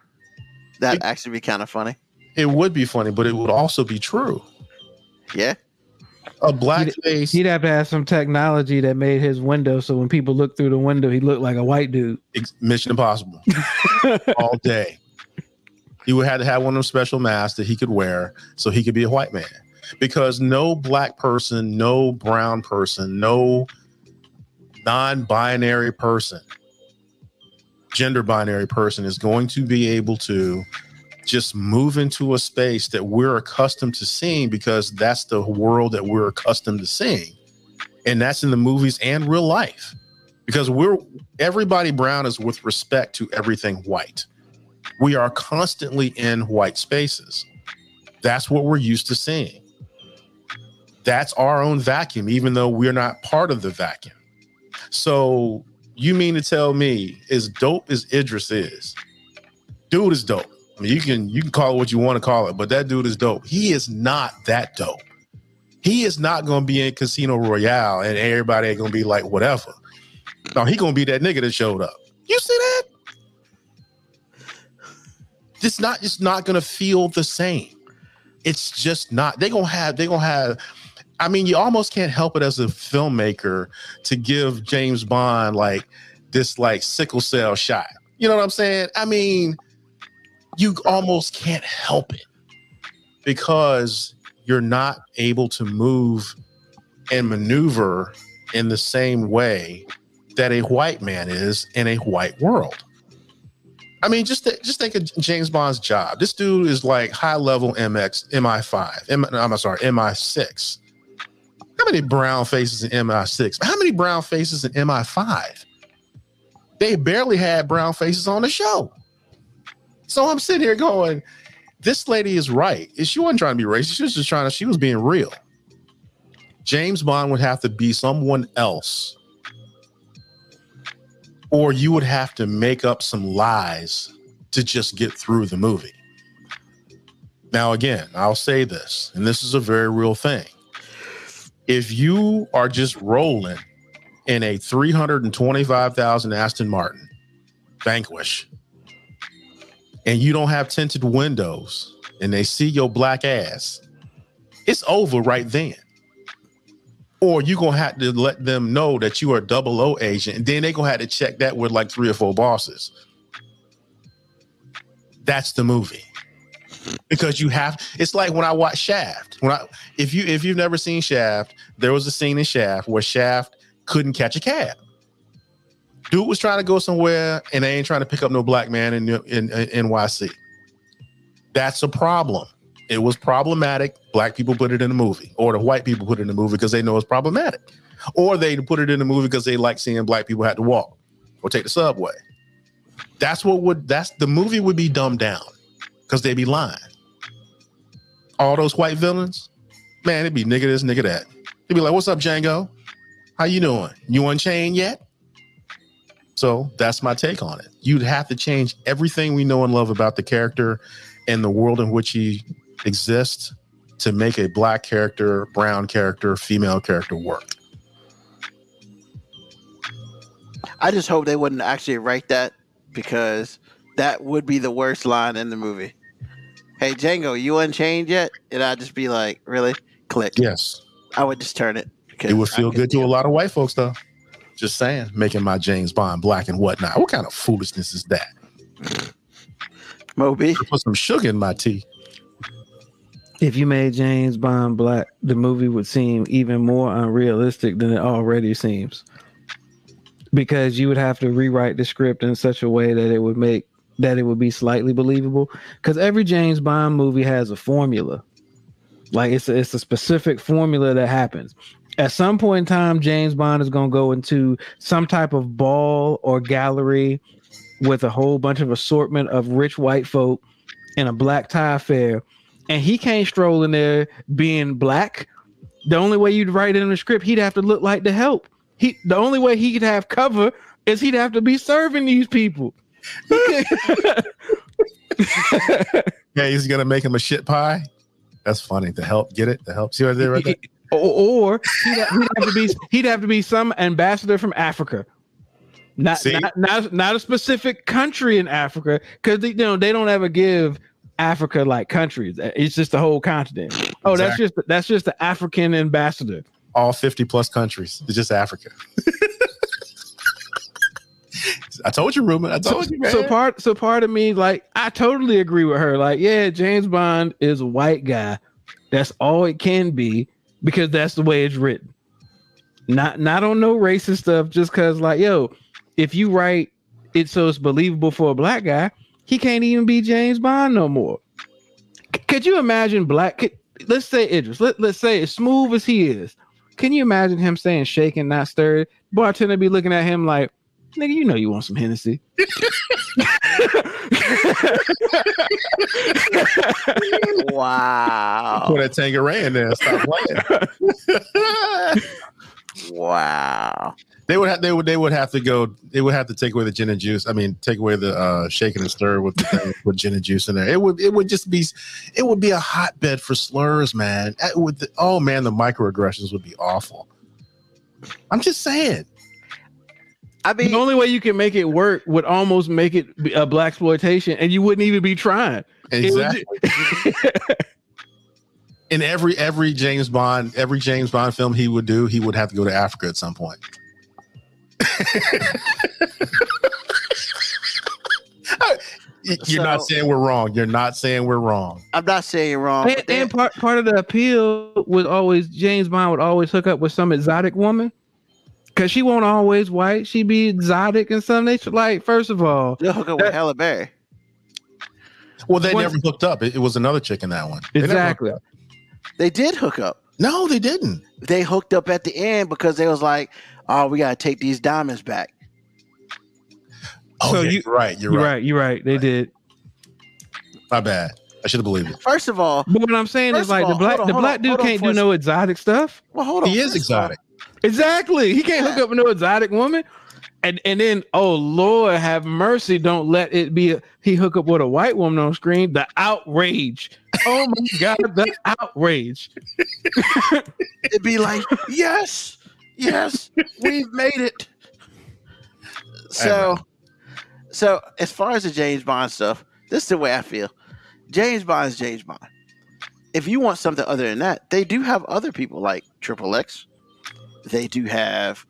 That'd actually be kind of funny. it would be funny but it would also be true. Yeah. A black face He'd have to have some technology that made his window so when people look through the window, he looked like a white dude. mission impossible. All day. He would have to have one of those special masks that he could wear so he could be a white man. Because no black person no brown person no non-binary person gender binary person is going to be able to just move into a space that we're accustomed to seeing because that's the world that we're accustomed to seeing. And that's in the movies and real life. Because we're everybody brown is with respect to everything white. We are constantly in white spaces. That's what we're used to seeing. That's our own vacuum even though we're not part of the vacuum. So you mean to tell me as dope as idris is dude is dope you can you can call it what you want to call it, but that dude is dope. He is not that dope. He is not going to be in Casino Royale and everybody ain't going to be like whatever. No, he going to be that nigga that showed up. You see that? It's not. It's not going to feel the same. It's just not. They gonna have. They gonna have. I mean, you almost can't help it as a filmmaker to give James Bond like this like sickle cell shot. You know what I'm saying? I mean, you almost can't help it because you're not able to move and maneuver in the same way that a white man is in a white world. I mean, just th- just think of James Bond's job. This dude is like high level MX MI5. M- I'm sorry, MI6. How many brown faces in MI6? How many brown faces in MI5? They barely had brown faces on the show. So I'm sitting here going, this lady is right. She wasn't trying to be racist. She was just trying to, she was being real. James Bond would have to be someone else. Or you would have to make up some lies to just get through the movie. Now, again, I'll say this, and this is a very real thing. If you are just rolling in a 325,000 Aston Martin Vanquish, and you don't have tinted windows, and they see your black ass, it's over right then. Or you're gonna have to let them know that you are a double O agent, and then they're gonna have to check that with like three or four bosses. That's the movie. Because you have it's like when I watch Shaft. When I if you if you've never seen Shaft, there was a scene in Shaft where Shaft couldn't catch a cab. Dude was trying to go somewhere and they ain't trying to pick up no black man in, in, in NYC. That's a problem. It was problematic. Black people put it in the movie, or the white people put it in the movie because they know it's problematic, or they put it in the movie because they like seeing black people have to walk or take the subway. That's what would that's the movie would be dumbed down because they'd be lying. All those white villains, man, it'd be nigga this, nigga that. They'd be like, "What's up, Django? How you doing? You unchained yet?" So that's my take on it. You'd have to change everything we know and love about the character and the world in which he exists to make a black character, brown character, female character work. I just hope they wouldn't actually write that because that would be the worst line in the movie. Hey Django, you unchained yet? And I'd just be like, really? Click. Yes. I would just turn it. It would feel good to a lot of white folks, though. Just saying, making my James Bond black and whatnot. What kind of foolishness is that? Moby. Put some sugar in my tea. If you made James Bond black, the movie would seem even more unrealistic than it already seems. Because you would have to rewrite the script in such a way that it would make that it would be slightly believable. Because every James Bond movie has a formula. Like it's a, it's a specific formula that happens. At some point in time, James Bond is going to go into some type of ball or gallery with a whole bunch of assortment of rich white folk in a black tie affair and he can't stroll in there being black. The only way you'd write it in the script, he'd have to look like the help. He the only way he could have cover is he'd have to be serving these people. Yeah, he's gonna make him a shit pie. That's funny. The help, get it? The help. See what I did right there? or, or he'd, have, he'd have to be he'd have to be some ambassador from Africa. Not not, not not a specific country in Africa because you know they don't ever give Africa like countries. Uh, it's just the whole continent. Oh, that's just that's just the African ambassador. All 50 plus countries. It's just Africa. I told you, Ruben. I So, told you, man. so part so part of me like I totally agree with her. Like, yeah, James Bond is a white guy. That's all it can be because that's the way it's written. Not not on no racist stuff. Just because, like, yo, if you write it so it's believable for a black guy, he can't even be James Bond no more. C- could you imagine black? Could, let's say Idris. Let, let's say as smooth as he is. Can you imagine him saying shaken, not stirred? Bartender be looking at him like, nigga, you know you want some Hennessy. Wow. Put that Tanqueray in there. Stop playing. wow. they would have. They would. They would have to go. They would have to take away the gin and juice. I mean, take away the uh, shaking and stir with the thing, with gin and juice in there. It would. It would just be. It would be a hotbed for slurs, man. It would. oh man, the microaggressions would be awful. I'm just saying. I mean, the only way you can make it work would almost make it be a black exploitation, and you wouldn't even be trying. Exactly. In every every James Bond every James Bond film he would do, he would have to go to Africa at some point. You're not saying we're wrong. You're not saying we're wrong. I'm not saying you're wrong. and, and part part of the appeal was always James Bond would always hook up with some exotic woman. Cause she won't always white, she be exotic and some they should like. First of all, they'll hook up with that- Halle Berry. Well, they What- never hooked up. It, it was another chick in that one. They exactly. hooked. They did hook up. No, they didn't. They hooked up at the end because they was like, "Oh, we gotta take these diamonds back." Oh, So yeah, you- you're right. You're, You're right. right. You're right. They did. My bad. I should have believed it. First of all, But what I'm saying is like of the black on, the black on, dude can't for do a no exotic stuff. well, hold on. He is First of all- exotic. Exactly. He can't hook up with no exotic woman. And and then oh Lord have mercy, don't let it be a, he hook up with a white woman on screen. The outrage. Oh my god, the outrage. It'd be like, yes, yes, we've made it. So, so as far as the James Bond stuff, this is the way I feel. James Bond is James Bond. If you want something other than that, they do have other people like Triple X. They do have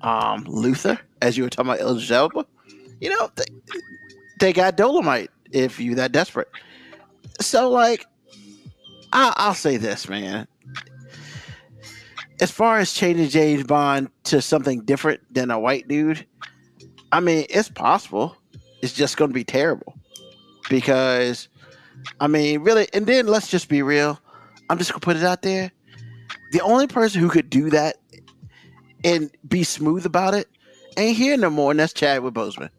um, Luther, as you were talking about Idris Elba. You know, they, they got Dolomite if you that desperate. So, like, I, I'll say this, man as far as changing James Bond to something different than a white dude, I mean, it's possible. It's just going to be terrible because, I mean, really, and then let's just be real. I'm just going to put it out there. The only person who could do that and be smooth about it ain't here no more, and that's Chadwick Boseman.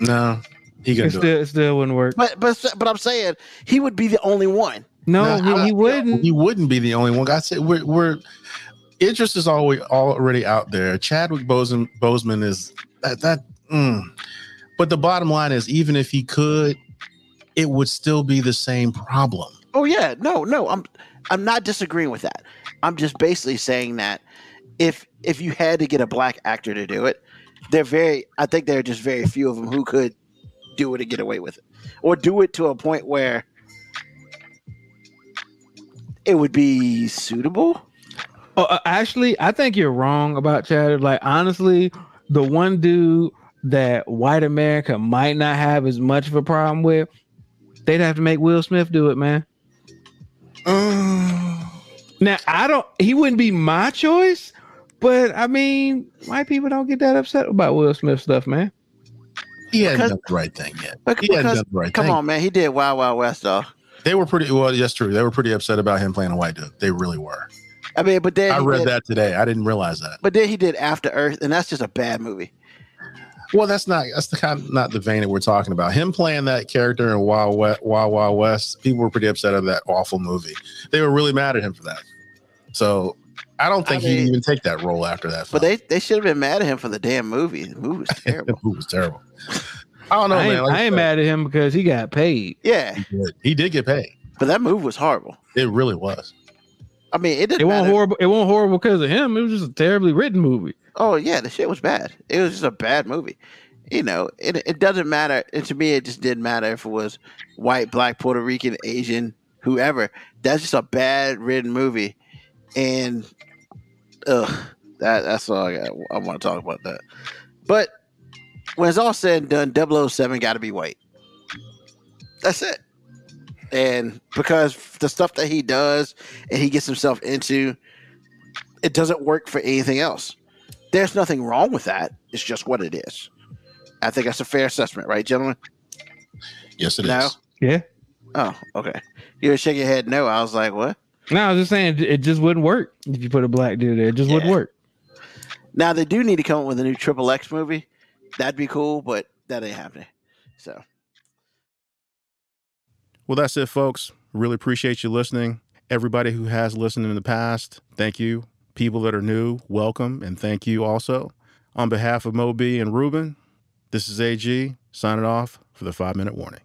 No, he gonna It do still it still wouldn't work. But but but I'm saying he would be the only one. No, No, he, he wouldn't. He wouldn't be the only one. I said we're we're interest is always already out there. Chadwick Boseman Boseman is that that. Mm. But the bottom line is, even if he could, it would still be the same problem. Oh yeah, no, no, I'm I'm not disagreeing with that. I'm just basically saying that if if you had to get a black actor to do it, they're very I think there are just very few of them who could do it and get away with it. Or do it to a point where it would be suitable. Oh, uh, actually, I think you're wrong about Chad. Like honestly, the one dude that white America might not have as much of a problem with, they'd have to make Will Smith do it, man. Now I don't. He wouldn't be my choice, but I mean, white people don't get that upset about Will Smith stuff, man. He hadn't done the right thing yet. Bec- He hadn't done the right come thing. on, man, he did Wild Wild West though. They were pretty well. Yes, true. They were pretty upset about him playing a white dude. They really were. I mean, but then I read did- that today. I didn't realize that. But then he did After Earth, and that's just a bad movie. Well, that's not that's the kind not the vein that we're talking about. Him playing that character in Wild West, Wild Wild West, people were pretty upset of that awful movie. They were really mad at him for that. So I don't think I mean- he'd even take that role after that. But they, they should have been mad at him for the damn movie. The movie was the terrible. movie was terrible. I don't know, I man. ain't, Like I ain't said, mad at him because he got paid. yeah, He did. He did get paid. but that movie was horrible. It really was. I mean, it didn't It wasn't horrible. It wasn't horrible because of him. It was just a terribly written movie. Oh yeah, the shit was bad. It was just a bad movie. You know, it it doesn't matter. And to me, it just didn't matter if it was white, black, Puerto Rican, Asian, whoever. That's just a bad written movie. And ugh, that that's all I got. I want to talk about that. But when it's all said and done, 007 got to be white. That's it. And because the stuff that he does and he gets himself into, it doesn't work for anything else. There's nothing wrong with that. It's just what it is. I think that's a fair assessment, right, gentlemen? Yes, it is. No. Yeah. Oh, okay. You were shaking your head no. I was like, what? No, I was just saying it just wouldn't work if you put a black dude there. It just wouldn't work. Now they do need to come up with a new Triple X movie. That'd be cool, but that ain't happening. So Well, that's it, folks. Really appreciate you listening. Everybody who has listened in the past, thank you. People that are new, welcome, and thank you also. On behalf of Moby and Ruben, this is AG signing off for the five minute warning.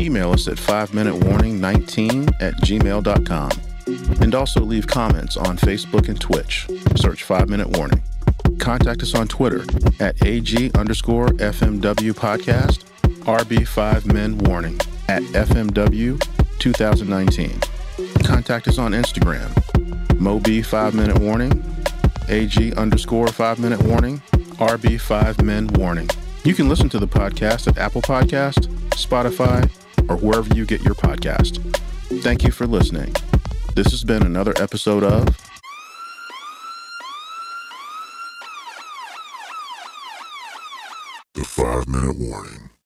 Email us at 5 minute warning 19 at gmail.com. And also leave comments on Facebook and Twitch. Search 5 Minute Warning. Contact us on Twitter at AG underscore FMW podcast, RB5 Men Warning at FMW 2019. Contact us on Instagram, Moby 5 Minute Warning, AG underscore 5 Minute Warning, RB5 Men Warning. You can listen to the podcast at Apple Podcast, Spotify, or wherever you get your podcast. Thank you for listening. This has been another episode of The five minute warning.